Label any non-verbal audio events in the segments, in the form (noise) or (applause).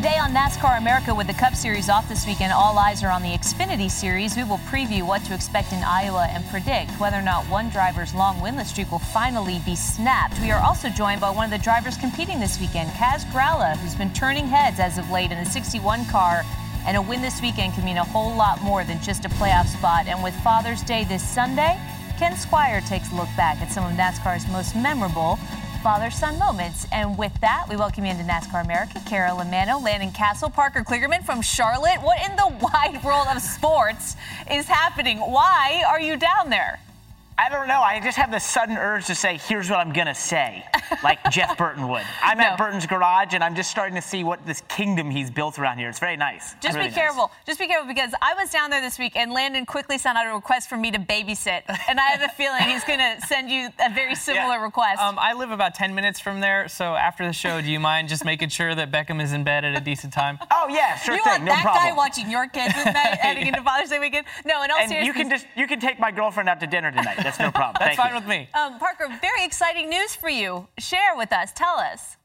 Today on NASCAR America, with the Cup Series off this weekend, all eyes are on the Xfinity Series. We will preview what to expect in Iowa and predict whether or not one driver's long winless streak will finally be snapped. We are also joined by one of the drivers competing this weekend, Kaz Grala, who's been turning heads as of late in the 61 car. And a win this weekend can mean a whole lot more than just a playoff spot. And with Father's Day this Sunday, Ken Squier takes a look back at some of NASCAR's most memorable father son moments. And with that, we welcome you into NASCAR America. Carolyn Manno, Landon Cassill, Parker Kligerman from Charlotte. What in the (laughs) wide world of sports is happening? Why are you down there? I don't know. I just have this sudden urge to say, here's what I'm going to say, like (laughs) Jeff Burton would. I'm no. at Burton's garage and I'm just starting to see what this kingdom he's built around here. It's very nice. Just really be careful. Nice. Just be careful because I was down there this week and Landon quickly sent out a request for me to babysit. And I have a feeling he's going to send you a very similar yeah. request. Um, I live about 10 minutes from there. So after the show, do you mind just making sure that Beckham is in bed at a decent time? (laughs) Oh, yeah, sure you thing. Want no that problem. guy watching your kids at night (laughs) heading yeah. into Father's Day weekend? No, in all and seriousness. You can, just, you can take my girlfriend out to dinner tonight. That's no problem. That's Thank fine you. with me. Um, Parker, very exciting news for you. Share with us. Tell us.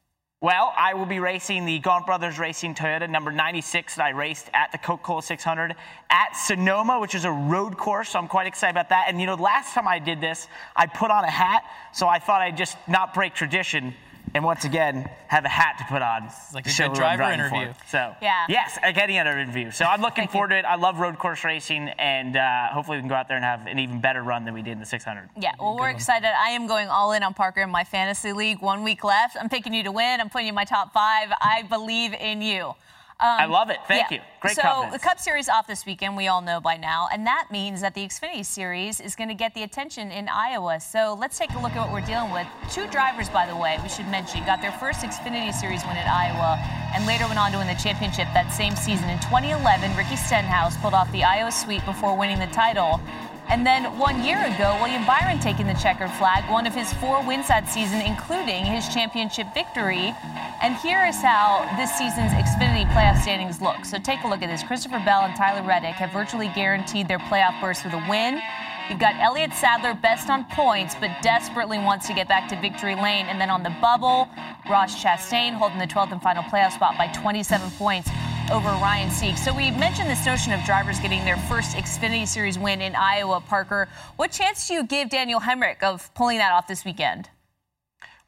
Well, I will be racing the Gaunt Brothers Racing Toyota number 96 that I raced at the Coca-Cola 600 at Sonoma, which is a road course. So I'm quite excited about that. And you know, last time I did this, I put on a hat, so I thought I'd just not break tradition and once again have a hat to put on. It's like a good driver interview. For. So yeah, yes, a getting an interview. So I'm looking forward you. to it. I love road course racing, and uh, hopefully we can go out there and have an even better run than we did in the 600. Yeah, well, we're excited. I am going all in on Parker in my fantasy league. One week left. I'm picking you to win. I'm putting you in my top five. I believe in you. Um, I love it. Thank yeah. you. Great so the Cup Series off this weekend, we all know by now, and that means that the Xfinity Series is going to get the attention in Iowa. So let's take a look at what we're dealing with. Two drivers, by the way, we should mention, got their first Xfinity Series win at Iowa, and later went on to win the championship that same season. In 2011, Ricky Stenhouse pulled off the Iowa sweep before winning the title. And then one year ago, William Byron taking the checkered flag, one of his four wins that season, including his championship victory. And here is how this season's Xfinity playoff standings look. So take a look at this. Christopher Bell and Tyler Reddick have virtually guaranteed their playoff berths with a win. You've got Elliott Sadler best on points, but desperately wants to get back to victory lane. And then on the bubble, Ross Chastain holding the 12th and final playoff spot by 27 points over Ryan Sieg. So we mentioned this notion of drivers getting their first Xfinity Series win in Iowa, Parker. What chance do you give Daniel Hemric of pulling that off this weekend?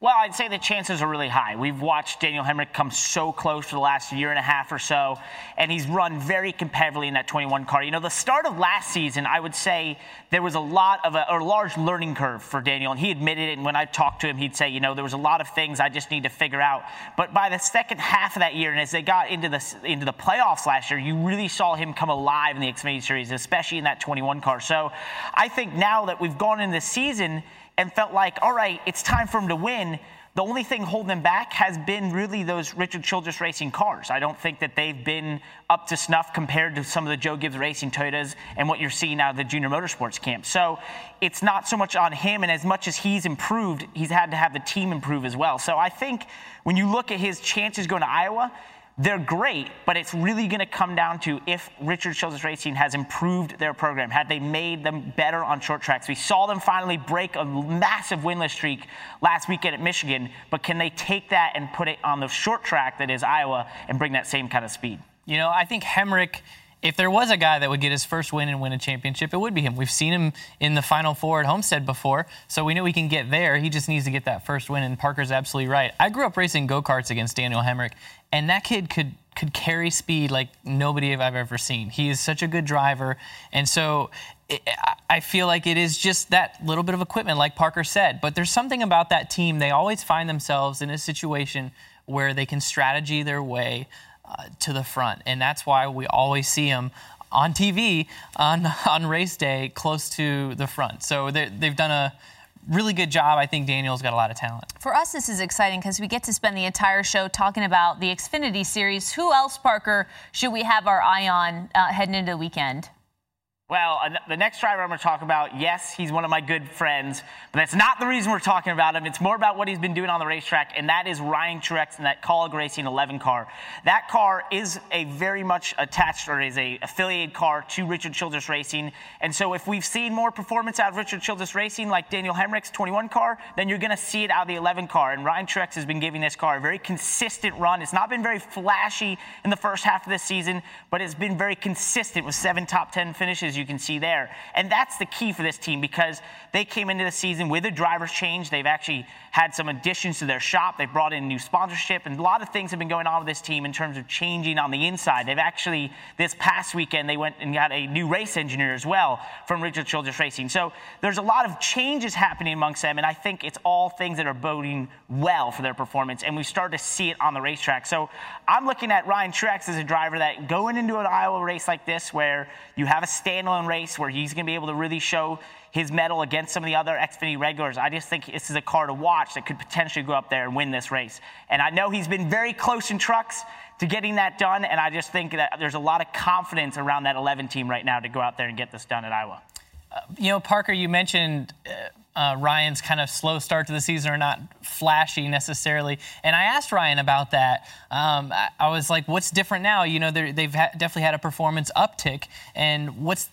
Well, I'd say the chances are really high. We've watched Daniel Hemric come so close for the last year and a half or so, and he's run very competitively in that 21 car. You know, the start of last season, I would say there was a lot of a, a large learning curve for Daniel, and he admitted it. And when I talked to him, he'd say, you know, there was a lot of things I just need to figure out. But by the second half of that year, and as they got into the into the playoffs last year, you really saw him come alive in the Xfinity Series, especially in that 21 car. So I think now that we've gone in this season and felt like, all right, it's time for him to win. The only thing holding them back has been really those Richard Childress racing cars. I don't think that they've been up to snuff compared to some of the Joe Gibbs racing Toyotas and what you're seeing out of the junior motorsports camp. So it's not so much on him, and as much as he's improved, he's had to have the team improve as well. So I think when you look at his chances going to Iowa, they're great, but it's really going to come down to if Richard Childress Racing has improved their program. Had they made them better on short tracks? We saw them finally break a massive winless streak last weekend at Michigan, but can they take that and put it on the short track that is Iowa and bring that same kind of speed? You know, I think Hemric if there was a guy that would get his first win and win a championship, it would be him. We've seen him in the Final Four at Homestead before, so we know he can get there. He just needs to get that first win, and Parker's absolutely right. I grew up racing go karts against Daniel Hemric, and that kid could could carry speed like nobody I've ever seen. He is such a good driver, and so I feel like it is just that little bit of equipment, like Parker said. But there's something about that team; they always find themselves in a situation where they can strategy their way uh, to the front, and that's why we always see him on TV on (laughs) on race day close to the front. So they've done a really good job. I think Daniel's got a lot of talent. For us, this is exciting because we get to spend the entire show talking about the Xfinity Series. Who else, Parker, should we have our eye on uh, heading into the weekend? Well, the next driver I'm going to talk about, yes, he's one of my good friends, but that's not the reason we're talking about him. It's more about what he's been doing on the racetrack, and that is Ryan Truex in that Kaulig Racing 11 car. That car is a very much attached or is a affiliated car to Richard Childress Racing, and so if we've seen more performance out of Richard Childress Racing, like Daniel Hemric's 21 car, then you're going to see it out of the 11 car. And Ryan Truex has been giving this car a very consistent run. It's not been very flashy in the first half of this season, but it's been very consistent with seven top 10 finishes you can see there. And that's the key for this team because they came into the season with a driver's change. They've actually had some additions to their shop. They've brought in new sponsorship, and a lot of things have been going on with this team in terms of changing on the inside. They've actually, this past weekend, they went and got a new race engineer as well from Richard Childress Racing. So there's a lot of changes happening amongst them, and I think it's all things that are boding well for their performance, and we start to see it on the racetrack. So I'm looking at Ryan Truex as a driver that going into an Iowa race like this, where you have a standalone race where he's going to be able to really show his mettle against some of the other Xfinity regulars. I just think this is a car to watch that could potentially go up there and win this race. And I know he's been very close in trucks to getting that done, and I just think that there's a lot of confidence around that 11 team right now to go out there and get this done at Iowa. Uh, you know, Parker, you mentioned. Uh, uh, Ryan's kind of slow start to the season or not flashy necessarily. And I asked Ryan about that. Um, I, I, was like, "What's different now?" You know, they've ha- definitely had a performance uptick, and what's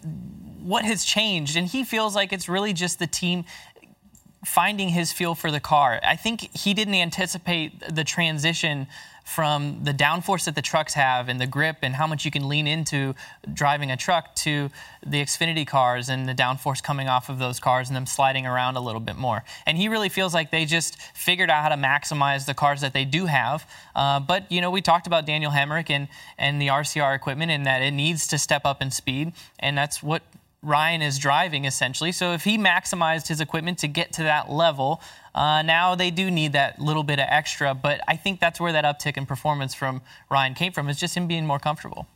what has changed? And he feels like it's really just the team finding his feel for the car. I think he didn't anticipate the transition from the downforce that the trucks have and the grip and how much you can lean into driving a truck to the Xfinity cars and the downforce coming off of those cars and them sliding around a little bit more. And he really feels like they just figured out how to maximize the cars that they do have. Uh, but, you know, we talked about Daniel Hemric and, and the RCR equipment and that it needs to step up in speed. And that's what Ryan is driving essentially. So if he maximized his equipment to get to that level, uh, now they do need that little bit of extra. But I think that's where that uptick in performance from Ryan came from, is just him being more comfortable.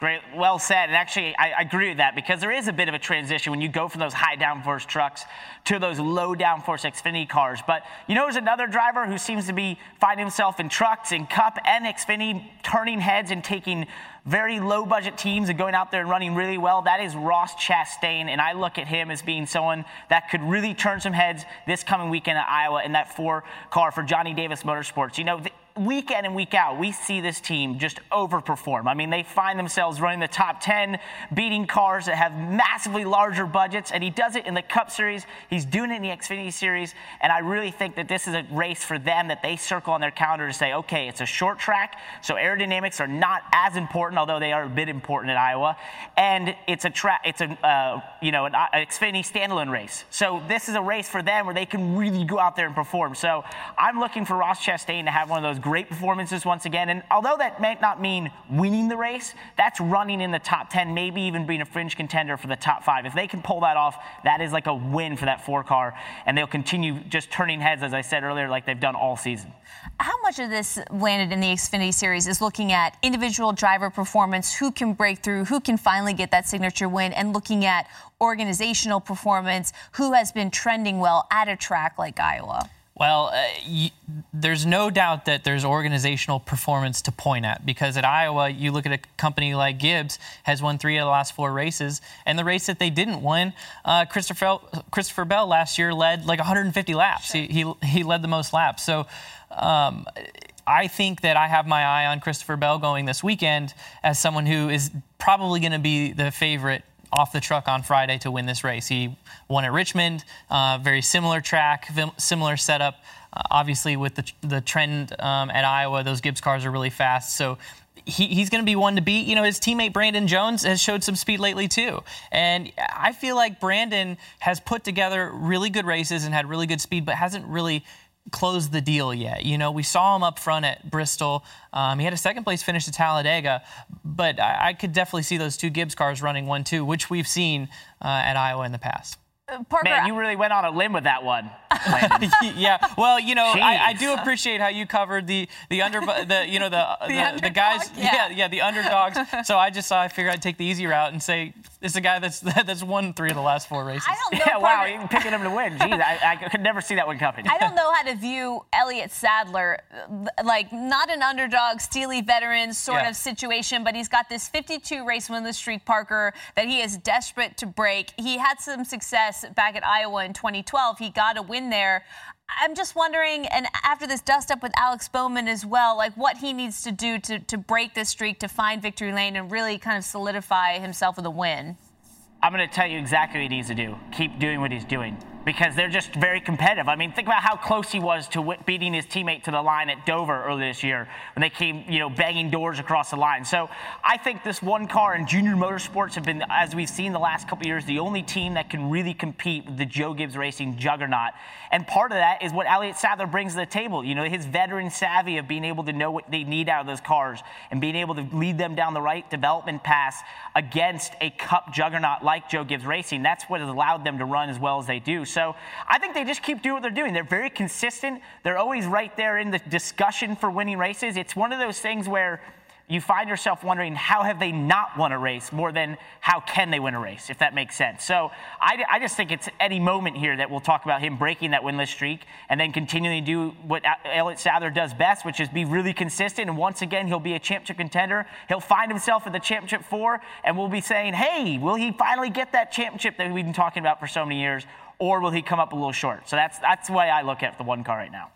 Great, well said. And actually, I, I, agree with that because there is a bit of a transition when you go from those high downforce trucks to those low downforce Xfinity cars. But you know, there's another driver who seems to be finding himself in trucks, in Cup, and Xfinity, turning heads and taking very low budget teams and going out there and running really well. That is Ross Chastain. And I look at him as being someone that could really turn some heads this coming weekend at Iowa in that four car for Johnny Davis Motorsports. You know, week in and week out, we see this team just overperform. I mean, they find themselves running the top 10, beating cars that have massively larger budgets, and he does it in the Cup Series. He's doing it in the Xfinity Series, and I really think that this is a race for them that they circle on their calendar to say, okay, it's a short track, so aerodynamics are not as important, although they are a bit important at Iowa, and it's a track, it's a uh, you know an, an Xfinity standalone race. So this is a race for them where they can really go out there and perform. So I'm looking for Ross Chastain to have one of those great performances once again. And although that may not mean winning the race, that's running in the top 10, maybe even being a fringe contender for the top five. If they can pull that off, that is like a win for that four car. And they'll continue just turning heads, as I said earlier, like they've done all season. How much of this landed in the Xfinity Series is looking at individual driver performance, who can break through, who can finally get that signature win, and looking at organizational performance, who has been trending well at a track like Iowa? Well, uh, y- there's no doubt that there's organizational performance to point at because at Iowa, you look at a company like Gibbs has won three of the last four races, and the race that they didn't win, uh, Christopher Christopher Bell last year led like 150 laps. Sure. He, he, he led the most laps. So. Um, I think that I have my eye on Christopher Bell going this weekend as someone who is probably going to be the favorite off the truck on Friday to win this race. He won at Richmond, uh, very similar track, similar setup. Uh, obviously, with the, the trend um, at Iowa, those Gibbs cars are really fast. So he, he's going to be one to beat. You know, his teammate Brandon Jones has showed some speed lately too. And I feel like Brandon has put together really good races and had really good speed, but hasn't really closed the deal yet. You know, we saw him up front at Bristol. Um, he had a second place finish at Talladega, but I, I, could definitely see those two Gibbs cars running one two, which we've seen uh, at Iowa in the past. Parker, Man, you really went on a limb with that one. (laughs) Yeah. Well, you know, I, I do appreciate how you covered the the under the you know the (laughs) the, the, guys? Yeah. yeah yeah the underdogs. so I just I figured I'd take the easy route and say it's a guy that's (laughs) that's won three of the last four races. I don't know. yeah, wow, even picking him to win. Jeez, I, I could never see that one coming. I don't know how to view Elliott Sadler, like not an underdog, steely veteran sort Yeah. of situation, but he's got this 52 race winless streak, Parker, that he is desperate to break. He had some success back at Iowa in 2012. He got a win there. I'm just wondering, and after this dust up with Alex Bowman as well, like what he needs to do to, to break this streak, to find victory lane, and really kind of solidify himself with a win. I'm going to tell you exactly what he needs to do. Keep doing what he's doing because they're just very competitive. I mean, think about how close he was to beating his teammate to the line at Dover earlier this year when they came, you know, banging doors across the line. So I think this one car and Junior Motorsports have been, as we've seen the last couple years, the only team that can really compete with the Joe Gibbs Racing juggernaut. And part of that is what Elliott Sadler brings to the table. You know, his veteran savvy of being able to know what they need out of those cars and being able to lead them down the right development path against a cup juggernaut like Joe Gibbs Racing. That's what has allowed them to run as well as they do. So I think they just keep doing what they're doing. They're very consistent. They're always right there in the discussion for winning races. It's one of those things where you find yourself wondering how have they not won a race more than how can they win a race, if that makes sense. So I, I just think it's any moment here that we'll talk about him breaking that winless streak and then continuing to do what Elliott Sadler does best, which is be really consistent. And once again, he'll be a championship contender. He'll find himself at the championship four, and we'll be saying, hey, will he finally get that championship that we've been talking about for so many years? Or will he come up a little short? So that's that's the way I look at the one car right now.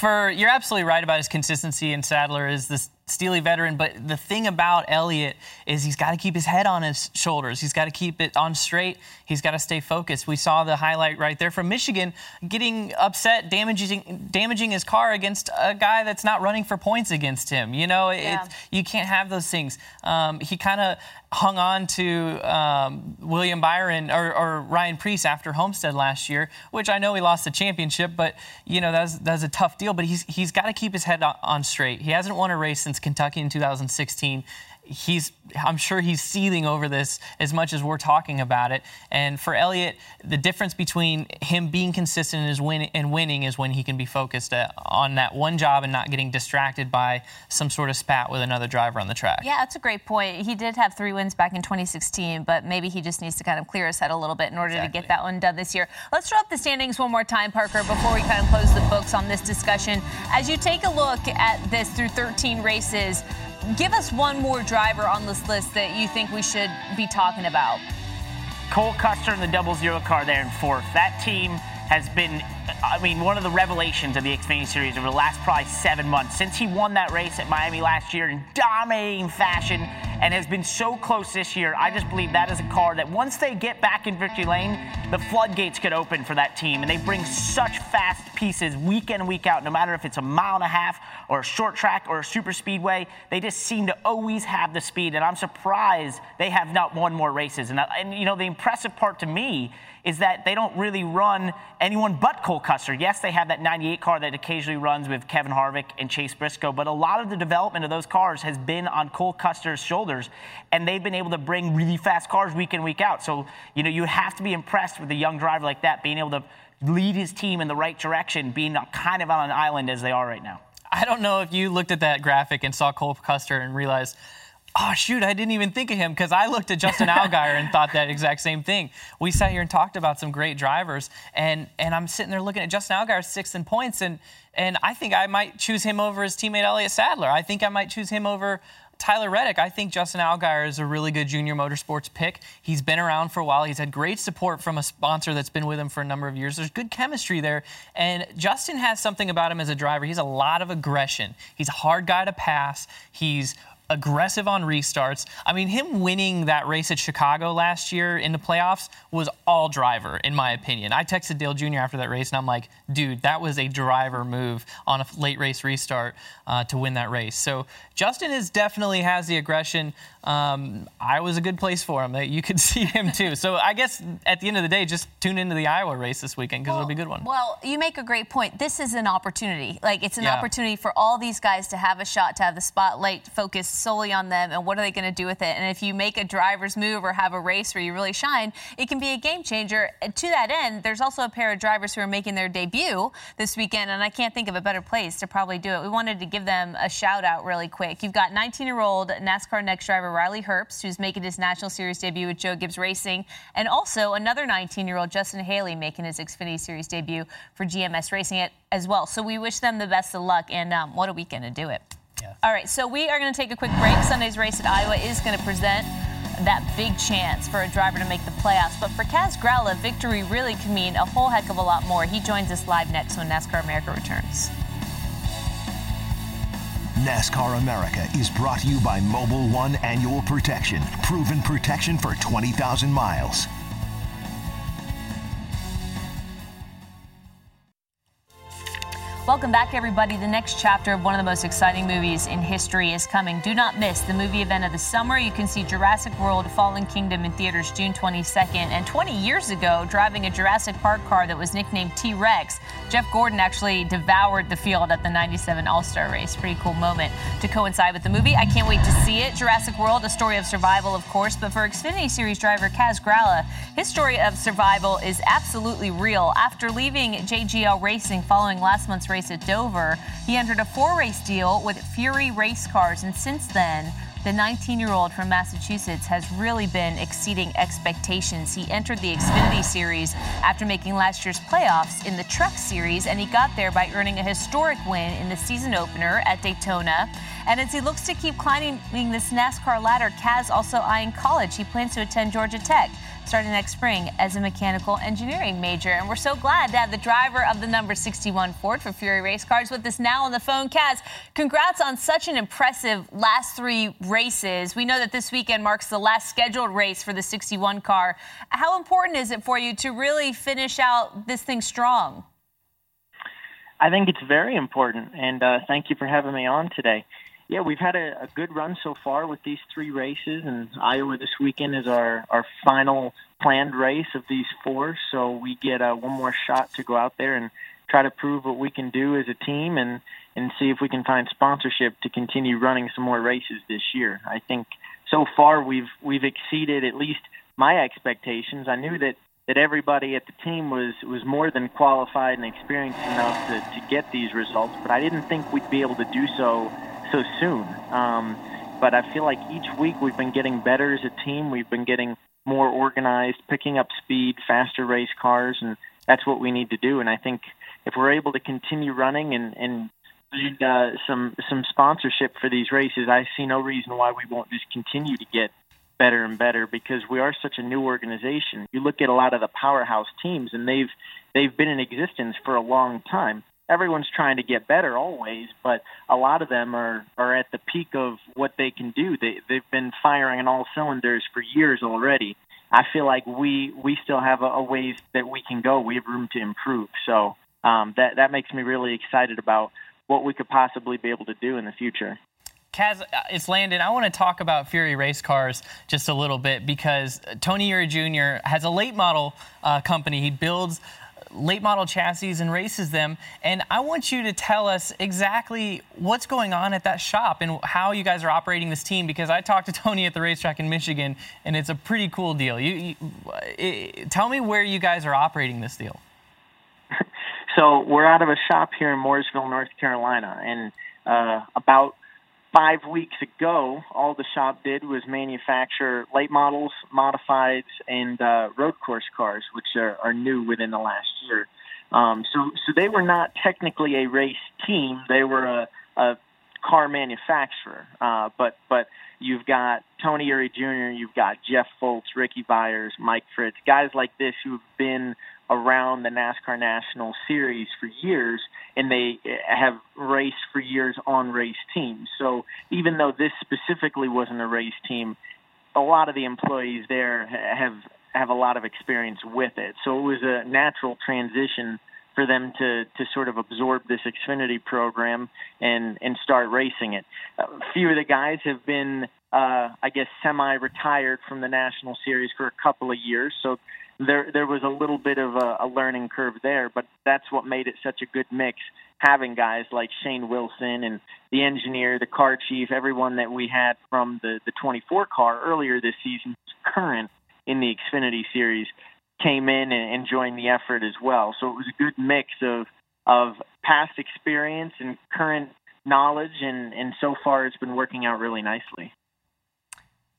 for you're absolutely right about his consistency and Sadler is this steely veteran but the thing about Elliott is he's got to keep his head on his shoulders he's got to keep it on straight he's got to stay focused we saw the highlight right there from Michigan getting upset damaging damaging his car against a guy that's not running for points against him you know it, Yeah. you can't have those things um, he kind of hung on to um, William Byron or, or Ryan Preece after Homestead last year, which I know he lost the championship, but you know that's that's a tough deal. But he's he's got to keep his head on, on straight. He hasn't won a race since Kentucky in 2016. He's I'm sure he's seething over this as much as we're talking about it. And for Elliott, the difference between him being consistent in his win and winning is when he can be focused uh, on that one job and not getting distracted by some sort of spat with another driver on the track. Yeah, that's a great point. He did have three wins back in 2016, but maybe he just needs to kind of clear his head a little bit in order to get that one done this year. Let's up the standings one more time, Parker, before we kind of close the books on this discussion. As you take a look at this through 13 races, give us one more driver on this list that you think we should be talking about. Cole Custer in the double zero car there in fourth. That team has been, I mean, one of the revelations of the Xfinity Series over the last probably seven months. Since he won that race at Miami last year in dominating fashion and has been so close this year, I just believe that is a car that once they get back in victory lane, the floodgates could open for that team. And they bring such fast pieces week in week out, no matter if it's a mile and a half or a short track or a super speedway. They just seem to always have the speed. And I'm surprised they have not won more races. And, uh, and you know, the impressive part to me is that they don't really run anyone but Cole Custer. Yes, they have that 98 car that occasionally runs with Kevin Harvick and Chase Briscoe, but a lot of the development of those cars has been on Cole Custer's shoulders, and they've been able to bring really fast cars week in, week out. So, you know, you have to be impressed with a young driver like that, being able to lead his team in the right direction, being kind of on an island as they are right now. I don't know if you looked at that graphic and saw Cole Custer and realized, oh shoot, I didn't even think of him because I looked at Justin (laughs) Allgaier and thought that exact same thing. We sat here and talked about some great drivers, and and I'm sitting there looking at Justin Allgaier sixth in points, and and I think I might choose him over his teammate Elliott Sadler. I think I might choose him over. Tyler Reddick, I think Justin Allgaier is a really good junior motorsports pick. He's been around for a while. He's had great support from a sponsor that's been with him for a number of years. There's good chemistry there. And Justin has something about him as a driver. He's a lot of aggression. He's a hard guy to pass. He's aggressive on restarts. I mean, him winning that race at Chicago last year in the playoffs was all driver, in my opinion. I texted Dale Jr. after that race, and I'm like, dude, that was a driver move on a late race restart uh, to win that race. So Justin is definitely has the aggression. Um, I was a good place for him. You could (laughs) see him too. So I guess at the end of the day, just tune into the Iowa race this weekend because it'll be a good one. Well, you make a great point. This is an opportunity. Like it's an Yeah. opportunity for all these guys to have a shot, to have the spotlight focus solely on them and what are they going to do with it. And if you make a driver's move or have a race where you really shine, it can be a game changer. And to that end, there's also a pair of drivers who are making their debut this weekend, and I can't think of a better place to probably do it. We wanted to give them a shout out really quick. You've got 19 year old NASCAR Next driver Riley Herbst, who's making his National Series debut with Joe Gibbs Racing, and also another 19 year old Justin Haley making his Xfinity Series debut for GMS Racing as well. So we wish them the best of luck, and um, what a weekend to do it. Yes. All right, so we are going to take a quick break. Sunday's race at Iowa is going to present that big chance for a driver to make the playoffs. But for Kaz Grala, victory really can mean a whole heck of a lot more. He joins us live next when NASCAR America returns. NASCAR America is brought to you by Mobil 1 Annual Protection, proven protection for 20,000 miles. Welcome back, everybody. The next chapter of one of the most exciting movies in history is coming. Do not miss the movie event of the summer. You can see Jurassic World Fallen Kingdom in theaters June 22nd. And 20 years ago, driving a Jurassic Park car that was nicknamed T Rex, Jeff Gordon actually devoured the field at the 97 All Star race. Pretty cool moment to coincide with the movie. I can't wait to see it. Jurassic World, a story of survival, of course. But for Xfinity Series driver Kaz Grala, his story of survival is absolutely real. After leaving JGL Racing following last month's race, race at Dover. He entered a four race deal with Fury Race Cars, and since then, the 19 year old from Massachusetts has really been exceeding expectations. He entered the Xfinity Series after making last year's playoffs in the Truck Series, and he got there by earning a historic win in the season opener at Daytona. And as he looks to keep climbing this NASCAR ladder, Kaz also eyeing college. He plans to attend Georgia Tech starting next spring as a mechanical engineering major. And we're so glad to have the driver of the number 61 Ford for Fury Race Cars with us now on the phone. Kaz, congrats on such an impressive last three races. We know that this weekend marks the last scheduled race for the 61 car. How important is it for you to really finish out this thing strong? I think it's very important, and uh, thank you for having me on today. Yeah, we've had a, a good run so far with these three races, and Iowa this weekend is our, our final planned race of these four. So we get uh, one more shot to go out there and try to prove what we can do as a team, and and see if we can find sponsorship to continue running some more races this year. I think so far we've we've exceeded at least my expectations. I knew that that everybody at the team was was more than qualified and experienced enough to, to get these results, but I didn't think we'd be able to do so so soon. Um, but I feel like each week we've been getting better as a team. We've been getting more organized, picking up speed, faster race cars, and that's what we need to do. And I think if we're able to continue running and and uh, some some sponsorship for these races, I see no reason why we won't just continue to get better and better because we are such a new organization. You look at a lot of the powerhouse teams, and they've they've been in existence for a long time everyone's trying to get better always, but a lot of them are are at the peak of what they can do. They they've been firing on all cylinders for years already. I feel like we we still have a, a ways that we can go. We have room to improve. So um, that that makes me really excited about what we could possibly be able to do in the future. Kaz, uh, it's Landon. I want to talk about Fury race cars just a little bit because Tony Eury Jr. has a late model uh, company. He builds late model chassis and races them. And I want you to tell us exactly what's going on at that shop and how you guys are operating this team because I talked to Tony at the racetrack in Michigan and it's a pretty cool deal. You, you it, tell me where you guys are operating this deal. (laughs) So we're out of a shop here in Mooresville, North Carolina, and uh, about five weeks ago, all the shop did was manufacture late models, modifieds, and uh, road course cars, which are, are new within the last year. Um, so, so they were not technically a race team; they were a, a car manufacturer. Uh, but, but you've got Tony Eury Jr., you've got Jeff Fultz, Ricky Byers, Mike Fritz, guys like this who've been around the NASCAR National Series for years, and they have raced for years on race teams. So even though this specifically wasn't a race team, a lot of the employees there have have a lot of experience with it. So it was a natural transition for them to to sort of absorb this Xfinity program and and start racing it. A few of the guys have been, uh, I guess, semi-retired from the National Series for a couple of years, so there there was a little bit of a, a learning curve there, but that's what made it such a good mix. having guys like Shane Wilson and the engineer, the car chief, everyone that we had from the the 24 car earlier this season, current in the Xfinity series, came in and, and joined the effort as well. So it was a good mix of of past experience and current knowledge, and and so far it's been working out really nicely.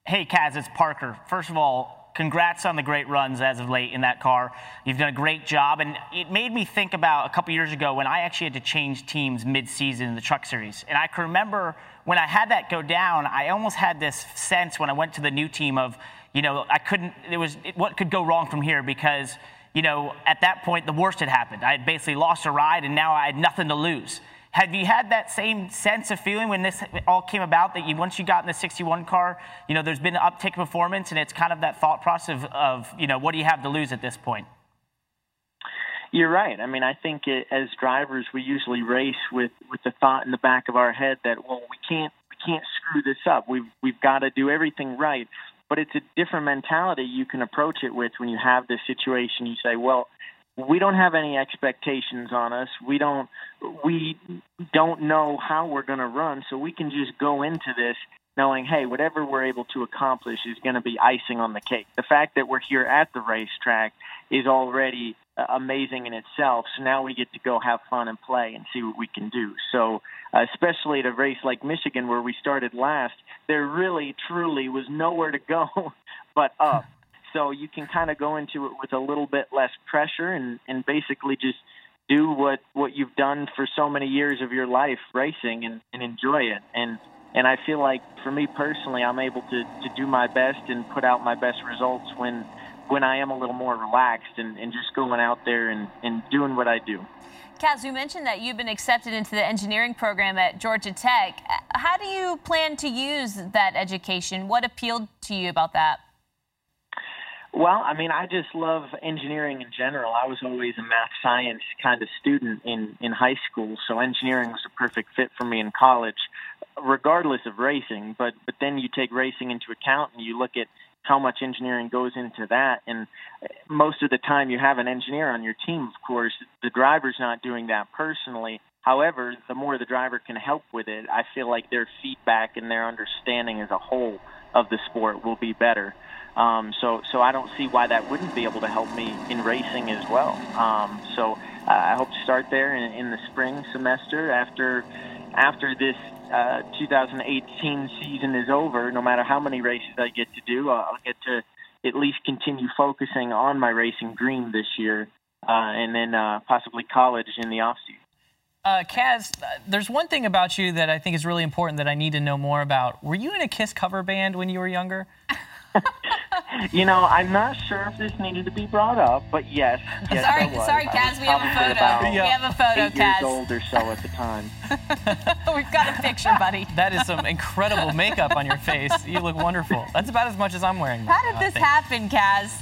Hey, Kaz, it's Parker. First of all, congrats on the great runs as of late in that car. You've done a great job, and it made me think about a couple years ago when I actually had to change teams mid-season in the Truck Series, and I can remember when I had that go down, I almost had this sense when I went to the new team of, you know, I couldn't. It was what could go wrong from here because, you know, at that point the worst had happened. I had basically lost a ride, and now I had nothing to lose. Have you had that same sense of feeling when this all came about that you once you got in the 61 car, you know, there's been an uptick in performance and it's kind of that thought process of, of you know, what do you have to lose at this point? You're right. I mean, I think it, as drivers, we usually race with with the thought in the back of our head that well, we can't we can't screw this up. We've we've got to do everything right. But it's a different mentality you can approach it with when you have this situation. You say, well, we don't have any expectations on us. We don't we don't know how we're going to run, so we can just go into this knowing, hey, whatever we're able to accomplish is going to be icing on the cake. The fact that we're here at the racetrack is already uh, amazing in itself. So now we get to go have fun and play and see what we can do. So, uh, especially at a race like Michigan where we started last, there really truly was nowhere to go (laughs) but up. So you can kind of go into it with a little bit less pressure and, and basically just do what, what you've done for so many years of your life racing and, and enjoy it. And and I feel like for me personally, I'm able to, to do my best and put out my best results when when I am a little more relaxed and, and just going out there and, and doing what I do. Kaz, you mentioned that you've been accepted into the engineering program at Georgia Tech. How do you plan to use that education? What appealed to you about that? Well, I mean, I just love engineering in general. I was always a math science kind of student in, in high school, so engineering was a perfect fit for me in college, regardless of racing. But but then you take racing into account and you look at how much engineering goes into that. And uh, most of the time, you have an engineer on your team, of course. The driver's not doing that personally. However, the more the driver can help with it, I feel like their feedback and their understanding as a whole of the sport will be better. Um, so, so I don't see why that wouldn't be able to help me in racing as well. Um, so, uh, I hope to start there in, in the spring semester after after this uh, 2018 season is over. No matter how many races I get to do, I'll get to at least continue focusing on my racing dream this year, uh, and then uh, possibly college in the off season. Uh, Kaz, uh, there's one thing about you that I think is really important that I need to know more about. Were you in a Kiss cover band when you were younger? (laughs) you know, I'm not sure if this needed to be brought up, but yes. (laughs) yes sorry, sorry, Kaz. We have a photo. We have a photo, eight Kaz. years old or so at the time. (laughs) We've got a picture, buddy. (laughs) That is some incredible makeup on your face. You look wonderful. That's about as much as I'm wearing. How did this happen, Kaz?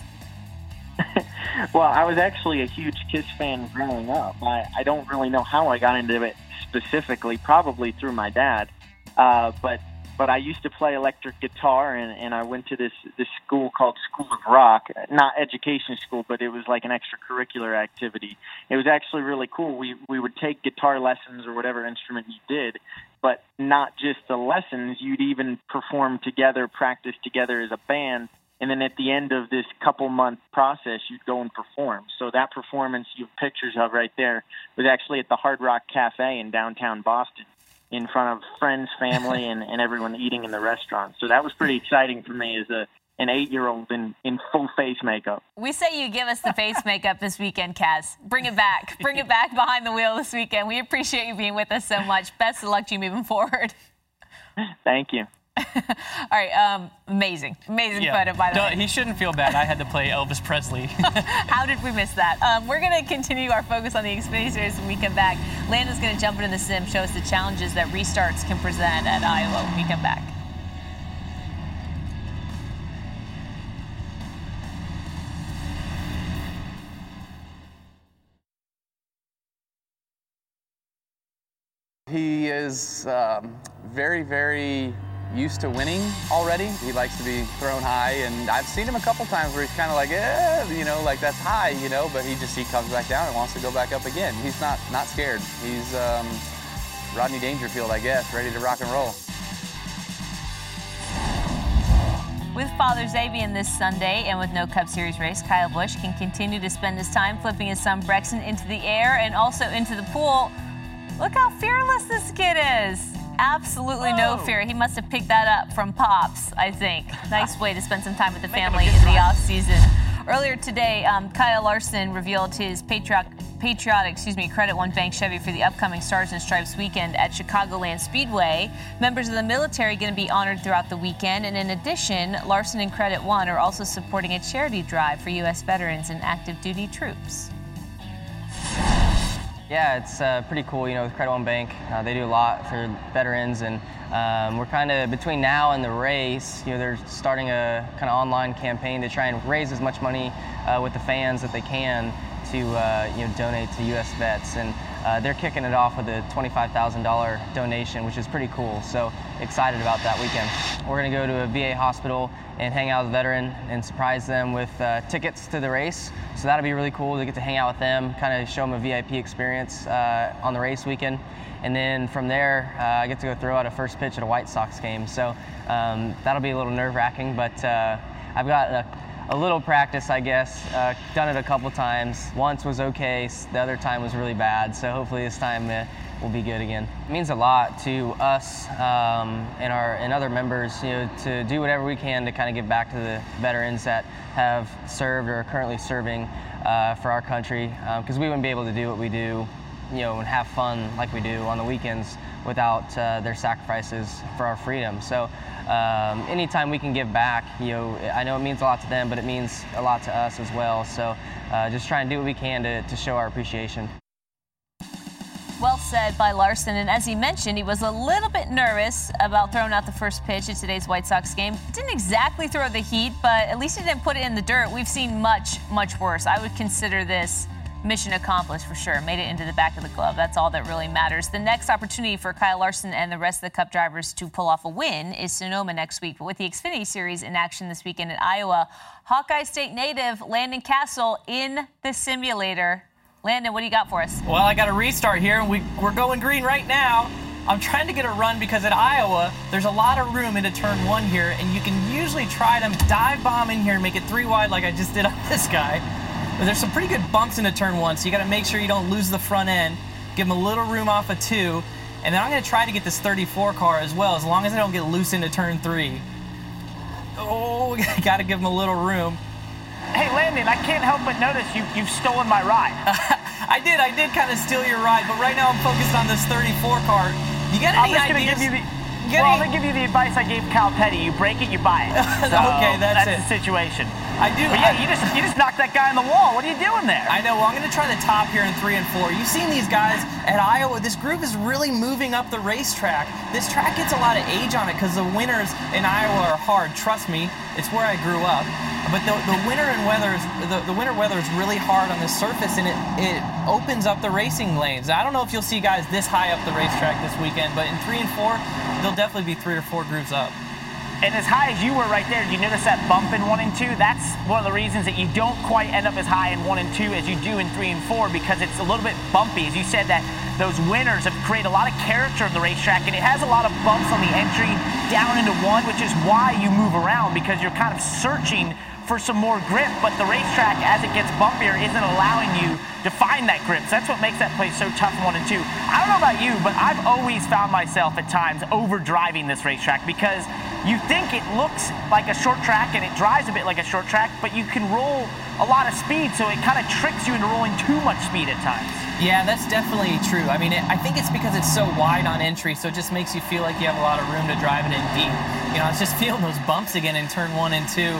well, I was actually a huge Kiss fan growing up. I, I don't really know how I got into it specifically, probably through my dad. Uh, but but I used to play electric guitar, and, and I went to this this school called School of Rock, not education school, but it was like an extracurricular activity. It was actually really cool. We we would take guitar lessons or whatever instrument you did, but not just the lessons. You'd even perform together, practice together as a band, and then at the end of this couple month process, you'd go and perform. So that performance you have pictures of right there was actually at the Hard Rock Cafe in downtown Boston in front of friends, family, and, and everyone eating in the restaurant. So that was pretty exciting for me as a an eight year old in, in full face makeup. We say you give us the face makeup this weekend, Kaz. Bring it back. Bring it back behind the wheel this weekend. We appreciate you being with us so much. Best of luck to you moving forward. Thank you. (laughs) All right, um, amazing, amazing yeah. photo by the way. He shouldn't feel bad. I had to play Elvis Presley. (laughs) (laughs) How did we miss that? Um, we're going to continue our focus on the Xfinity Series when we come back. Landon's going to jump into the sim, show us the challenges that restarts can present at Iowa when we come back. He is um, very, very used to winning already. He likes to be thrown high, and I've seen him a couple times where he's kind of like, eh, you know, like that's high, you know, but he just he comes back down and wants to go back up again. He's not not scared. He's um, Rodney Dangerfield, I guess, ready to rock and roll. With Father's Day being this Sunday and with no Cup Series race, Kyle Busch can continue to spend his time flipping his son Brexton into the air and also into the pool. Look how fearless this kid is. Absolutely Whoa. no fear. He must have picked that up from Pops, I think. Nice way to spend some time with the family in the off season. Earlier today, um, Kyle Larson revealed his patriotic patriotic, excuse me, Credit One Bank Chevy for the upcoming Stars and Stripes weekend at Chicagoland Speedway. Members of the military are going to be honored throughout the weekend, and in addition, Larson and Credit One are also supporting a charity drive for U.S. veterans and active duty troops. Yeah, it's uh, pretty cool. You know, with Credit One Bank, uh, they do a lot for veterans, and um, we're kind of between now and the race. You know, they're starting a kind of online campaign to try and raise as much money uh, with the fans that they can to uh, you know donate to U.S. vets, and uh, they're kicking it off with a $25,000 donation, which is pretty cool. So excited about that weekend. We're going to go to a VA hospital and hang out with a veteran and surprise them with uh, tickets to the race. So that'll be really cool to get to hang out with them, kind of show them a VIP experience uh, on the race weekend. And then from there, uh, I get to go throw out a first pitch at a White Sox game. So um, that'll be a little nerve wracking, but uh, I've got a a little practice, I guess. Uh, done it a couple times. Once was okay, the other time was really bad. So hopefully this time uh, will be good again. It means a lot to us um, and our and other members, you know, to do whatever we can to kind of give back to the veterans that have served or are currently serving uh, for our country, because um, we wouldn't be able to do what we do, you know, and have fun like we do on the weekends without uh, their sacrifices for our freedom. So um, anytime we can give back, you know, I know it means a lot to them, but it means a lot to us as well. So uh, just try and do what we can to, to show our appreciation. Well said by Larson. And as he mentioned, he was a little bit nervous about throwing out the first pitch in today's White Sox game. Didn't exactly throw the heat, but at least he didn't put it in the dirt. We've seen much, much worse. I would consider this mission accomplished for sure. Made it into the back of the glove. That's all that really matters. The next opportunity for Kyle Larson and the rest of the Cup drivers to pull off a win is Sonoma next week. But with the Xfinity Series in action this weekend at Iowa, Hawkeye State native Landon Cassill in the simulator. Landon, what do you got for us? Well, I got a restart here, and we, we're going green right now. I'm trying to get a run because at Iowa, there's a lot of room into turn one here, and you can usually try to dive bomb in here and make it three wide like I just did on this guy. But there's some pretty good bumps into turn one, so you got to make sure you don't lose the front end. Give them a little room off of two. And then I'm going to try to get this 34 car as well, as long as I don't get loose into turn three. Oh, (laughs) got to give them a little room. Hey, Landon, I can't help but notice you, you've stolen my ride. (laughs) I did. I did kind of steal your ride, but right now I'm focused on this 34 car. You got any I'm just ideas? Give you the, well, I'm going to give you the advice I gave Cal Petty. You break it, you buy it. (laughs) So okay, that's, that's it. the situation. I do. But yeah, I, you just you just knocked that guy on the wall. What are you doing there? I know. Well, I'm going to try the top here in three and four. You've seen these guys at Iowa. This group is really moving up the racetrack. This track gets a lot of age on it because the winters in Iowa are hard. Trust me, it's where I grew up. But the, the winter and weather is the, the winter weather is really hard on this surface, and it it opens up the racing lanes. I don't know if you'll see guys this high up the racetrack this weekend, but in three and four, there'll definitely be three or four grooves up. And as high as you were right there, you notice that bump in one and two? That's one of the reasons that you don't quite end up as high in one and two as you do in three and four because it's a little bit bumpy. As you said, that those winners have created a lot of character in the racetrack, and it has a lot of bumps on the entry down into one, which is why you move around because you're kind of searching for some more grip, but the racetrack, as it gets bumpier, isn't allowing you to find that grip. So that's what makes that place so tough one and two. I don't know about you, but I've always found myself at times overdriving this racetrack because you think it looks like a short track and it drives a bit like a short track, but you can roll a lot of speed, so it kind of tricks you into rolling too much speed at times. Yeah, that's definitely true. I mean, it, I think it's because it's so wide on entry, so it just makes you feel like you have a lot of room to drive it in deep. You know, it's just feeling those bumps again in turn one and two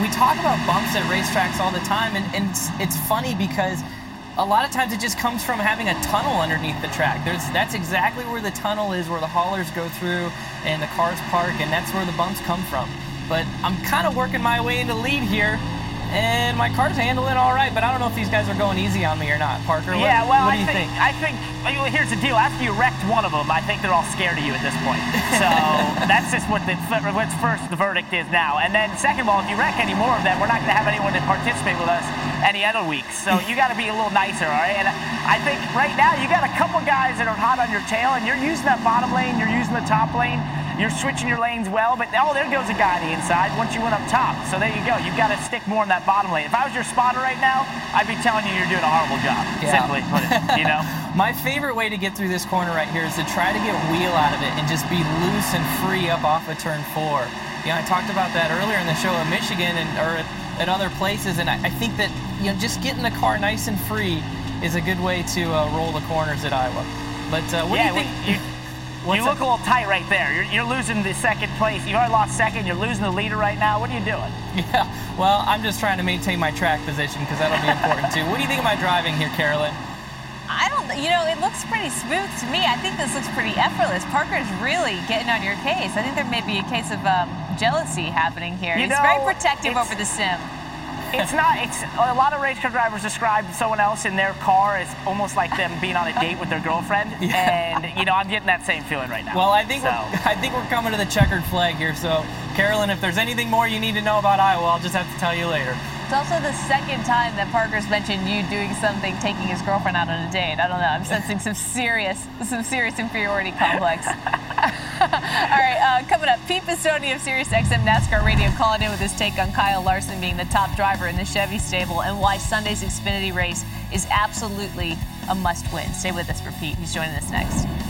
we talk about bumps at racetracks all the time, and, and it's, it's, funny because a lot of times it just comes from having a tunnel underneath the track. There's, that's exactly where the tunnel is, where the haulers go through and the cars park, and that's where the bumps come from. But I'm kind of working my way into lead here. And my car's handling all right, but I don't know if these guys are going easy on me or not. Parker, what, yeah, well, what do I you think, think? I think here's the deal. After you wrecked one of them, I think they're all scared of you at this point. (laughs) So that's just what the what's first the verdict is now. And then second of all, if you wreck any more of them, we're not going to have anyone to participate with us any other weeks. So you got to be a little nicer, all right? And I think right now you got a couple guys that are hot on your tail, and you're using that bottom lane, you're using the top lane. You're switching your lanes well, but oh, there goes a guy on the inside once you went up top. So there you go. You've got to stick more in that bottom lane. If I was your spotter right now, I'd be telling you you're doing a horrible job. Yeah. Simply put it, you know? (laughs) My favorite way to get through this corner right here is to try to get wheel out of it and just be loose and free up off of turn four. You know, I talked about that earlier in the show at Michigan and or at, at other places, and I, I, think that you know just getting the car nice and free is a good way to uh, roll the corners at Iowa. But uh, what yeah, do you think? you, you look a little tight right there. You're, you're losing the second place. You already lost second. You're losing the leader right now. What are you doing? Yeah, well, I'm just trying to maintain my track position because that'll be important too. What do you think of my driving here, Carolyn? I don't, you know, it looks pretty smooth to me. I think this looks pretty effortless. Parker's really getting on your case. I think there may be a case of um, jealousy happening here. You He's know, very protective over the sim. It's not. It's a lot of race car drivers describe someone else in their car as almost like them being on a date with their girlfriend, (laughs) Yeah. and you know I'm getting that same feeling right now. Well, I think so. (laughs) I think we're coming to the checkered flag here. So, Carolyn, if there's anything more you need to know about Iowa, I'll just have to tell you later. It's also the second time that Parker's mentioned you doing something, taking his girlfriend out on a date. I don't know. I'm sensing some serious, some serious inferiority complex. (laughs) All right, uh, coming up, Pete Pistone of Sirius XM NASCAR Radio calling in with his take on Kyle Larson being the top driver in the Chevy stable and why Sunday's Xfinity race is absolutely a must-win. Stay with us for Pete. He's joining us next.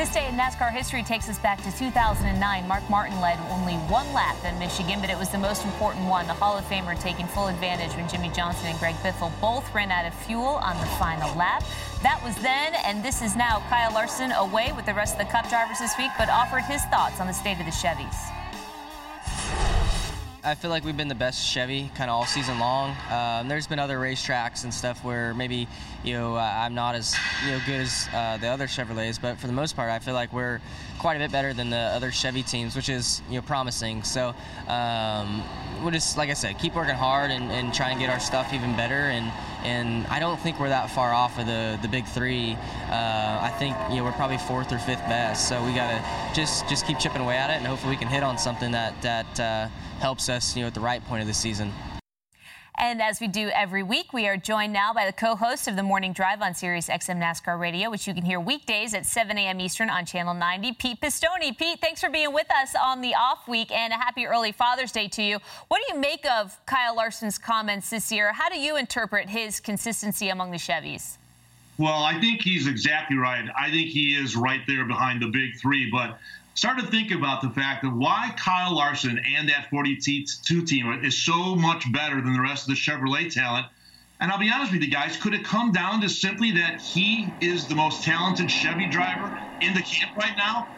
This day in NASCAR history takes us back to 2009. Mark Martin led only one lap in Michigan, but it was the most important one. The Hall of Famer taking full advantage when Jimmie Johnson and Greg Biffle both ran out of fuel on the final lap. That was then, and this is now. Kyle Larson away with the rest of the Cup drivers this week, but offered his thoughts on the state of the Chevys. I feel like we've been the best Chevy kind of all season long. Um, there's been other racetracks and stuff where maybe you know uh, I'm not as you know good as uh, the other Chevrolets, but for the most part, I feel like we're quite a bit better than the other Chevy teams, which is you know promising. So um, we'll just like I said, keep working hard and, and try and get our stuff even better. And and I don't think we're that far off of the the big three. Uh, I think you know we're probably fourth or fifth best. So we gotta just just keep chipping away at it, and hopefully we can hit on something that that uh, helps us you know at the right point of the season. And as we do every week, we are joined now by the co-host of the Morning Drive on Sirius XM NASCAR Radio, which you can hear weekdays at 7 a.m. Eastern on Channel 90. Pete Pistone. Pete, thanks for being with us on the off week, and a happy early Father's Day to you. What do you make of Kyle Larson's comments this year? How do you interpret his consistency among the Chevys? Well, I think he's exactly right. I think he is right there behind the big three, but start to think about the fact of why Kyle Larson and that 42 team is so much better than the rest of the Chevrolet talent. And I'll be honest with you guys, could it come down to simply that he is the most talented Chevy driver in the camp right now?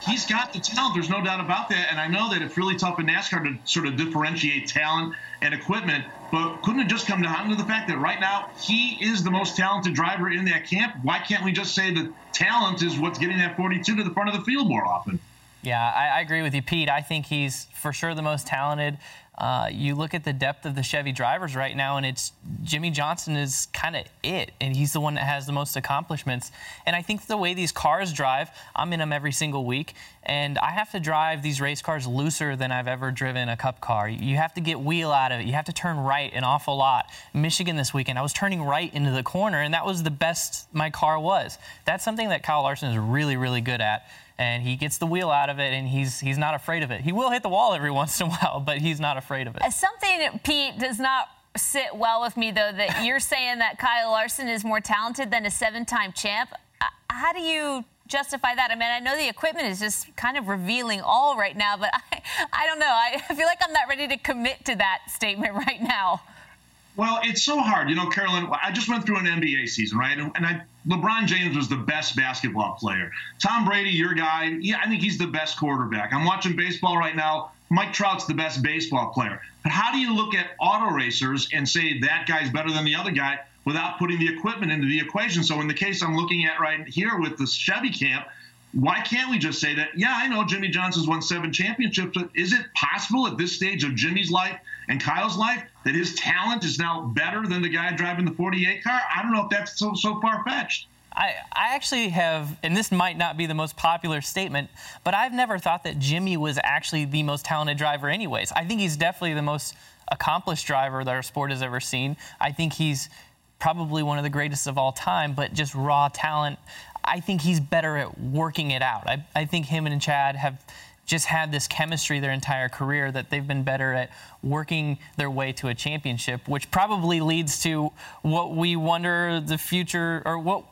He's got the talent, there's no doubt about that. And I know that it's really tough in NASCAR to sort of differentiate talent and equipment, but couldn't it just come down to the fact that right now he is the most talented driver in that camp? Why can't we just say that talent is what's getting that 42 to the front of the field more often? Yeah, I, I agree with you, Pete. I think he's for sure the most talented. Uh, you look at the depth of the Chevy drivers right now, and it's Jimmie Johnson is kind of it, and he's the one that has the most accomplishments. And I think the way these cars drive, I'm in them every single week, and I have to drive these race cars looser than I've ever driven a Cup car. You have to get wheel out of it. You have to turn right an awful lot. Michigan this weekend, I was turning right into the corner, and that was the best my car was. That's something that Kyle Larson is really, really good at and he gets the wheel out of it and he's he's not afraid of it. He will hit the wall every (laughs) once in a while, but he's not afraid of it. Uh, something Pete does not sit well with me though that (laughs) you're saying that Kyle Larson is more talented than a seven-time champ. Uh, how do you justify that? I mean, I know the equipment is just kind of revealing all right now, but (laughs) I I don't know. I feel like I'm not ready to commit to that statement right now. Well, it's so hard. You know, Carolyn, I just went through an NBA season, right? And I, LeBron James was the best basketball player. Tom Brady, your guy, yeah, I think he's the best quarterback. I'm watching baseball right now. Mike Trout's the best baseball player. But how do you look at auto racers and say that guy's better than the other guy without putting the equipment into the equation? So in the case I'm looking at right here with the Chevy camp, why can't we just say that, yeah, I know Jimmie Johnson's won seven championships, but is it possible at this stage of Jimmy's life and Kyle's life that his talent is now better than the guy driving the 48 car? I don't know if that's so, so far fetched. I, I actually have, and this might not be the most popular statement, but I've never thought that Jimmy was actually the most talented driver, anyways. I think he's definitely the most accomplished driver that our sport has ever seen. I think he's probably one of the greatest of all time, but just raw talent. I think he's better at working it out. I, I think him and Chad have just had this chemistry their entire career that they've been better at working their way to a championship, which probably leads to what we wonder the future or what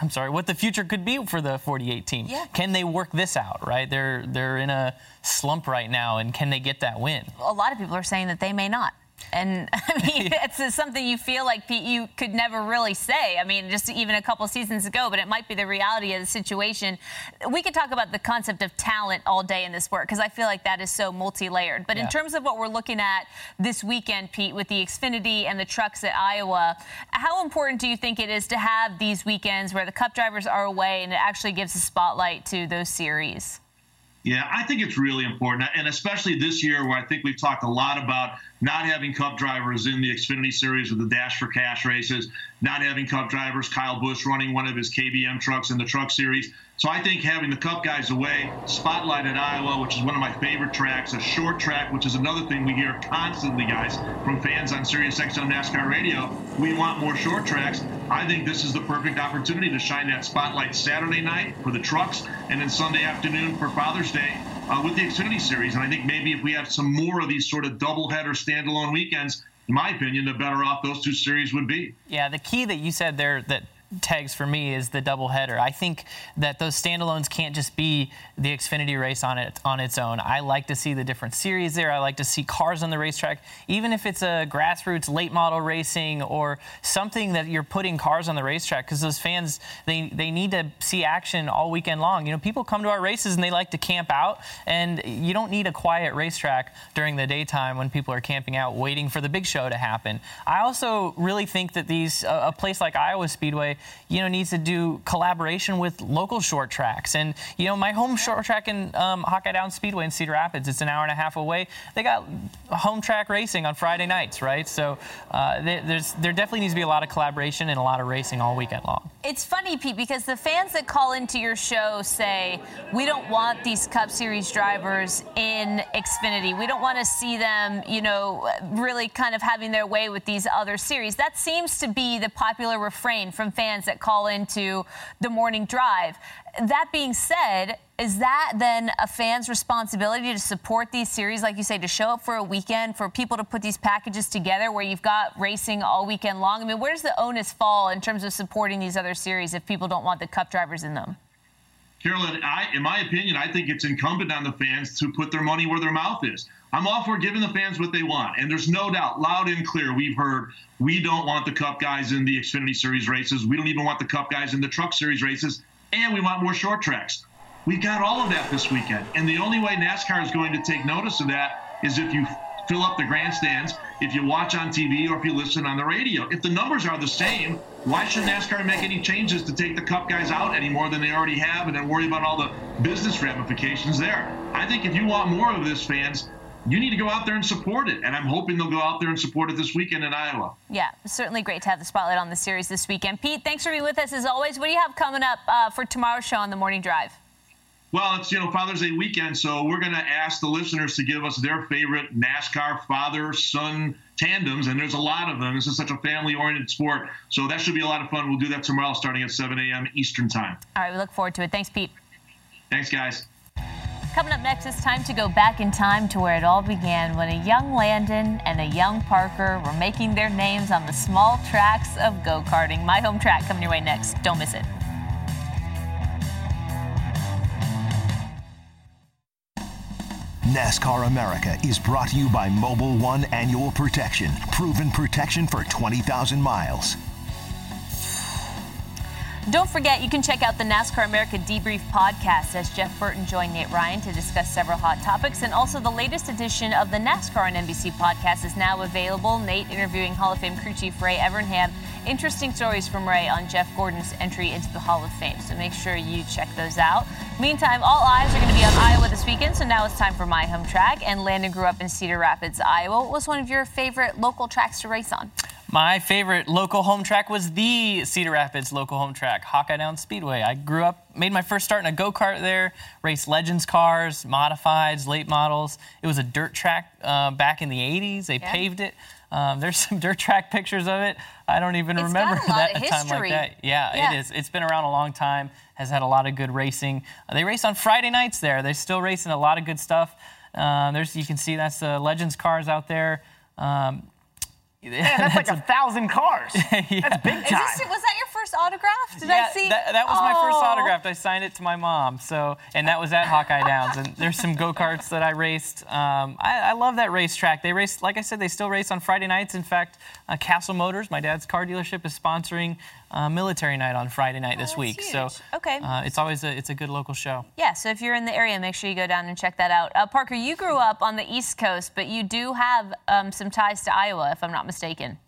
I'm sorry, what the future could be for the 48 team. Yeah. Can they work this out, right? They're they're in a slump right now and can they get that win? A lot of people are saying that they may not. And (laughs) I mean, it's something you feel like Pete, you could never really say. I mean, just even a couple seasons ago, but it might be the reality of the situation. We could talk about the concept of talent all day in this sport because I feel like that is so multi-layered. But Yeah. in terms of what we're looking at this weekend, Pete, with the Xfinity and the trucks at Iowa, how important do you think it is to have these weekends where the Cup drivers are away and it actually gives a spotlight to those series? Yeah, I think it's really important, and especially this year where I think we've talked a lot about not having Cup drivers in the Xfinity Series with the Dash for Cash races, not having Cup drivers, Kyle Busch running one of his KBM trucks in the Truck Series. So I think having the Cup guys away, Spotlight at Iowa, which is one of my favorite tracks, a short track, which is another thing we hear constantly, guys, from fans on Sirius XM NASCAR Radio. We want more short tracks. I think this is the perfect opportunity to shine that spotlight Saturday night for the trucks and then Sunday afternoon for Father's Day uh, with the Xfinity Series. And I think maybe if we have some more of these sort of doubleheader standalone weekends, in my opinion, the better off those two series would be. Yeah, the key that you said there that tags for me is the doubleheader. I think that those standalones can't just be the Xfinity race on it on its own. I like to see the different series there. I like to see cars on the racetrack, even if it's a grassroots late model racing or something that you're putting cars on the racetrack because those fans they they need to see action all weekend long. You know, people come to our races and they like to camp out, and you don't need a quiet racetrack during the daytime when people are camping out waiting for the big show to happen. I also really think that these a place like Iowa Speedway, you know, needs to do collaboration with local short tracks. And you know, my home short track in um, Hawkeye Down Speedway in Cedar Rapids, it's an hour and a half away. They got home track racing on Friday nights, right? So uh, there, definitely needs to be a lot of collaboration and a lot of racing all weekend long. It's funny, Pete, because the fans that call into your show say, we don't want these Cup Series drivers in Xfinity. We don't want to see them, you know, really kind of having their way with these other series. That seems to be the popular refrain from fans that call into the morning drive. That being said, is that then a fan's responsibility to support these series, like you say, to show up for a weekend, for people to put these packages together where you've got racing all weekend long? I mean, where does the onus fall in terms of supporting these other series if people don't want the cup drivers in them? Carolyn, I, in my opinion, I think it's incumbent on the fans to put their money where their mouth is. I'm all for giving the fans what they want. And there's no doubt, loud and clear, we've heard we don't want the Cup guys in the Xfinity Series races. We don't even want the Cup guys in the Truck Series races. And we want more short tracks. We've got all of that this weekend. And the only way NASCAR is going to take notice of that is if you fill up the grandstands, if you watch on TV, or if you listen on the radio. If the numbers are the same, why should NASCAR make any changes to take the Cup guys out any more than they already have and then worry about all the business ramifications there? I think if you want more of this, fans, you need to go out there and support it. And I'm hoping they'll go out there and support it this weekend in Iowa. Yeah, certainly great to have the spotlight on the series this weekend. Pete, thanks for being with us as always. What do you have coming up uh, for tomorrow's show on the morning drive? Well, it's you know Father's Day weekend, so we're going to ask the listeners to give us their favorite NASCAR father-son tandems, and there's a lot of them. This is such a family-oriented sport, so that should be a lot of fun. We'll do that tomorrow, starting at 7 a.m. Eastern time. All right, we look forward to it. Thanks, Pete. Thanks, guys. Coming up next, it's time to go back in time to where it all began when a young Landon and a young Parker were making their names on the small tracks of go karting. My home track coming your way next. Don't miss it. NASCAR America is brought to you by Mobil 1 Annual Protection. Proven protection for 20,000 miles. Don't forget, you can check out the NASCAR America Debrief podcast as Jeff Burton joined Nate Ryan to discuss several hot topics. And also, the latest edition of the NASCAR on NBC podcast is now available. Nate interviewing Hall of Fame crew chief Ray Evernham. Interesting stories from Ray on Jeff Gordon's entry into the Hall of Fame. So make sure you check those out. Meantime, all eyes are going to be on Iowa this weekend. So now it's time for my home track. And Landon grew up in Cedar Rapids, Iowa. What was one of your favorite local tracks to race on? My favorite local home track was the Cedar Rapids local home track, Hawkeye Down Speedway. I grew up, made my first start in a go kart there, raced Legends cars, modifieds, late models. It was a dirt track uh, back in the 80s. They Yeah. paved it. Um, there's (laughs) some dirt track pictures of it. I don't even It's remember got a lot (laughs) that of a time like that. Yeah, Yeah. it is. It's been around a long time. Has had a lot of good racing. Uh, they race on Friday nights there. They're still racing a lot of good stuff. Uh, there's you can see that's the Legends cars out there. Um, Man, that's like a thousand cars. (laughs) That's big Is time. this, was that your first autograph? Did yeah, I see? That, that was my first Oh. autograph. I signed it to my mom. So, and that was at Hawkeye Downs. And there's some go karts that I raced. Um, I, I love that racetrack. They race, like I said, they still race on Friday nights. In fact, uh, Cassill Motors, my dad's car dealership, is sponsoring uh, military night on Friday night this Oh, that's week. So. Okay. uh, it's always a it's a good local show. Yeah, so if you're in the area, make sure you go down and check that out. Uh, Parker, you grew up on the East Coast, but you do have um, some ties to Iowa, if I'm not mistaken.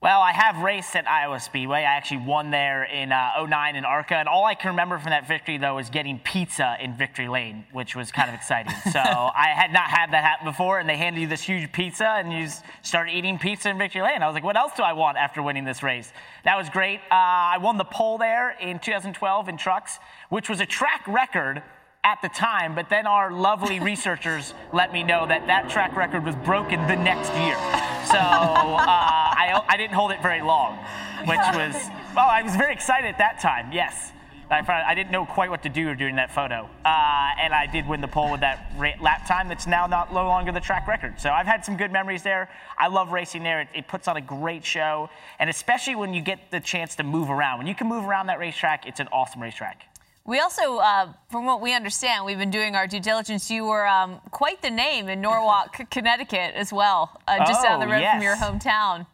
Well, I have raced at Iowa Speedway. I actually won there in uh, 09 in ARCA. And all I can remember from that victory, though, is getting pizza in Victory Lane, which was kind of exciting. (laughs) so I had not had that happen before. And they handed you this huge pizza, and you s- started eating pizza in Victory Lane. I was like, what else do I want after winning this race? That was great. Uh, I won the pole there in 2012 in trucks, which was a track record at the time, but then our lovely (laughs) researchers let me know that that track record was broken the next year. (laughs) So uh, I, I didn't hold it very long, which was, well, I was very excited at that time, yes. I, found- I didn't know quite what to do during that photo. Uh, and I did win the pole with that lap time that's now not no longer the track record. So I've had some good memories there. I love racing there. It, it puts on a great show. And especially when you get the chance to move around. When you can move around that racetrack, it's an awesome racetrack. We also, uh, from what we understand, we've been doing our due diligence. You were um, quite the name in Norwalk, Connecticut, as well, uh, just down the Oh, road from your hometown.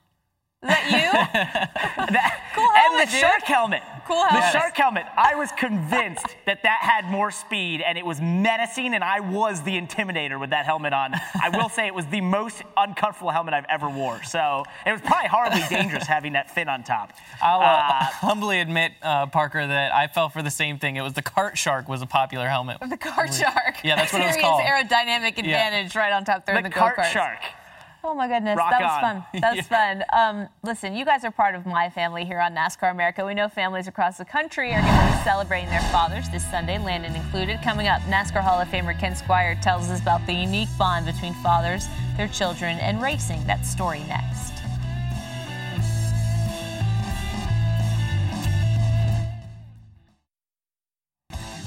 Is that you? (laughs) cool and the dude. shark helmet. Cool The shark helmet. I was convinced (laughs) that that had more speed and it was menacing, and I was the intimidator with that helmet on. I will say it was the most uncomfortable helmet I've ever wore. So it was probably horribly dangerous having that fin on top. I'll uh, humbly admit, uh, Parker, that I fell for the same thing. It was the cart shark was a popular helmet. The cart shark. Yeah, that's what it was Serious called. aerodynamic advantage right on top there The, in the cart go-karts. shark. Oh my goodness, Rock that was on. fun. (laughs) That was fun. Um, listen, you guys are part of my family here on NASCAR America. We know families across the country are going to be celebrating their fathers this Sunday, Landon included. Coming up, NASCAR Hall of Famer Ken Squier tells us about the unique bond between fathers, their children, and racing. That story next.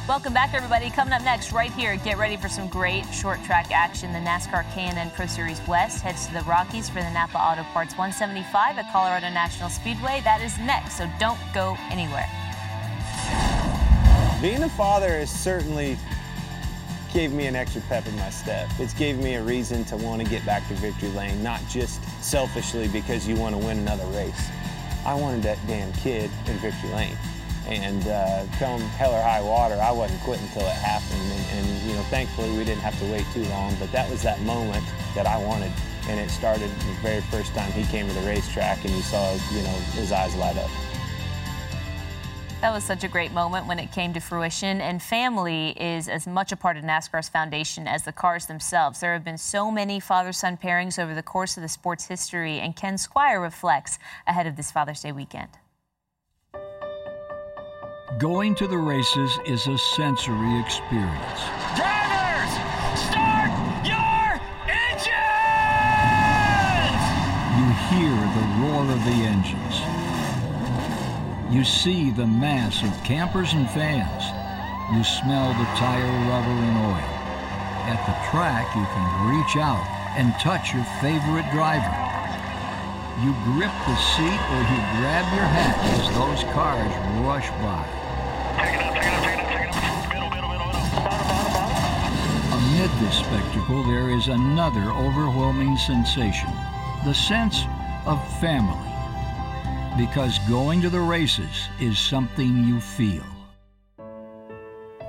Welcome back, everybody. Coming up next, right here, get ready for some great short track action. The NASCAR K&N Pro Series West heads to the Rockies for the Napa Auto Parts 175 at Colorado National Speedway. That is next, so don't go anywhere. Being a father has certainly gave me an extra pep in my step. It's gave me a reason to want to get back to victory lane, not just selfishly because you want to win another race. I wanted that damn kid in victory lane. And uh, come hell or high water, I wasn't quitting until it happened. And, and, you know, thankfully we didn't have to wait too long, but that was that moment that I wanted. And it started the very first time he came to the racetrack and you saw, you know, his eyes light up. That was such a great moment when it came to fruition, and family is as much a part of NASCAR's foundation as the cars themselves. There have been so many father son pairings over the course of the sport's history, and Ken Squier reflects ahead of this Father's Day weekend. Going to the races is a sensory experience. Drivers, start your engines! You hear the roar of the engines. You see the mass of campers and fans. You smell the tire rubber and oil. At the track, you can reach out and touch your favorite driver. You grip the seat or you grab your hat as those cars rush by. Amid this spectacle, there is another overwhelming sensation the sense of family. Because going to the races is something you feel.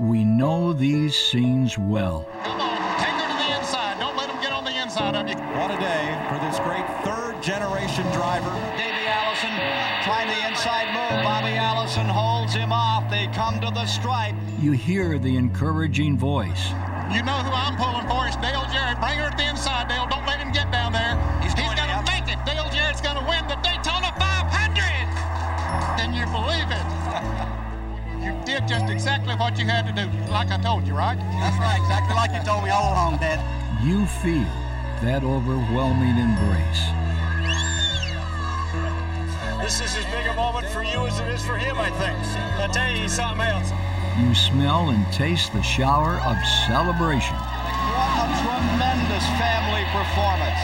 We know these scenes well. Take her to the inside. Don't let them get on the inside of you. What a day for this great third generation driver. Davey Allison trying the inside move. Bobby Allison holds him off. They come to the stripe. You hear the encouraging voice. You know who I'm pulling for. It's Dale Jarrett. Bring her to the inside, Dale. Don't let him get down there. He's, He's going to make it. Dale Jarrett's going to win the Daytona 500. Can you believe it? (laughs) you did just exactly what you had to do, like I told you, right? That's right. Exactly like you told me all along, Dad. You feel that overwhelming embrace. This is as big a moment for you as it is for him, I think. I'll tell you he's something else. You smell and taste the shower of celebration. What a tremendous family performance.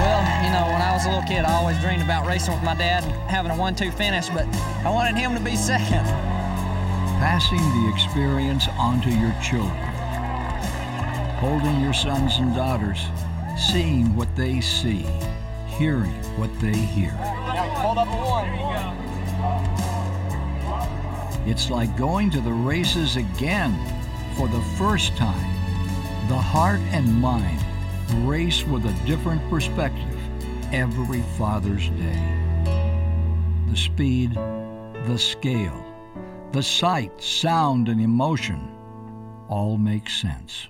Well, you know, when I was a little kid, I always dreamed about racing with my dad and having a 1 2 finish, but I wanted him to be second. Passing the experience onto your children. Holding your sons and daughters, seeing what they see, hearing what they hear. Hold up one. It's like going to the races again for the first time. The heart and mind race with a different perspective every Father's Day. The speed, the scale, the sight, sound, and emotion all make sense.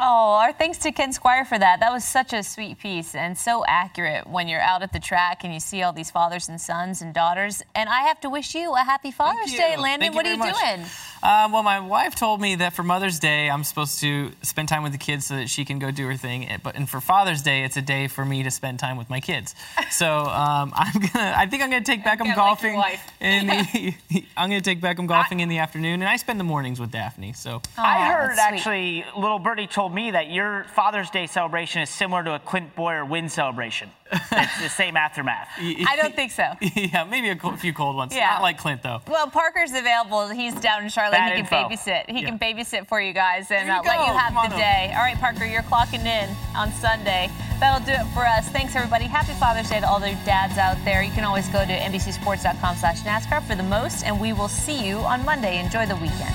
Oh, our thanks to Ken Squier for that. That was such a sweet piece and so accurate when you're out at the track and you see all these fathers and sons and daughters. And I have to wish you a happy Father's Day, Landon. Thank what you are you much. doing? Uh, well, my wife told me that for Mother's Day, I'm supposed to spend time with the kids so that she can go do her thing. Eh, But and for Father's Day, it's a day for me to spend time with my kids. So um, (laughs) I'm gonna. I think I'm gonna take Beckham golfing in the. (laughs) (laughs) I'm gonna take Beckham golfing in the afternoon, and I spend the mornings with Daphne. So I heard actually, little birdie told me that your Father's Day celebration is similar to a Clint Bowyer win celebration. (laughs) it's the same aftermath. I don't think so. (laughs) yeah, maybe a few cold ones. Yeah. Not like Clint though. Well, Parker's available. He's down in Charlotte. Bad he can info. babysit. He Yeah. can babysit for you guys and you uh, let you have Come on the up. day. All right, Parker, you're clocking in on Sunday. That'll do it for us. Thanks, everybody. Happy Father's Day to all the dads out there. You can always go to NBCSports.com slash NASCAR for the most, and we will see you on Monday. Enjoy the weekend.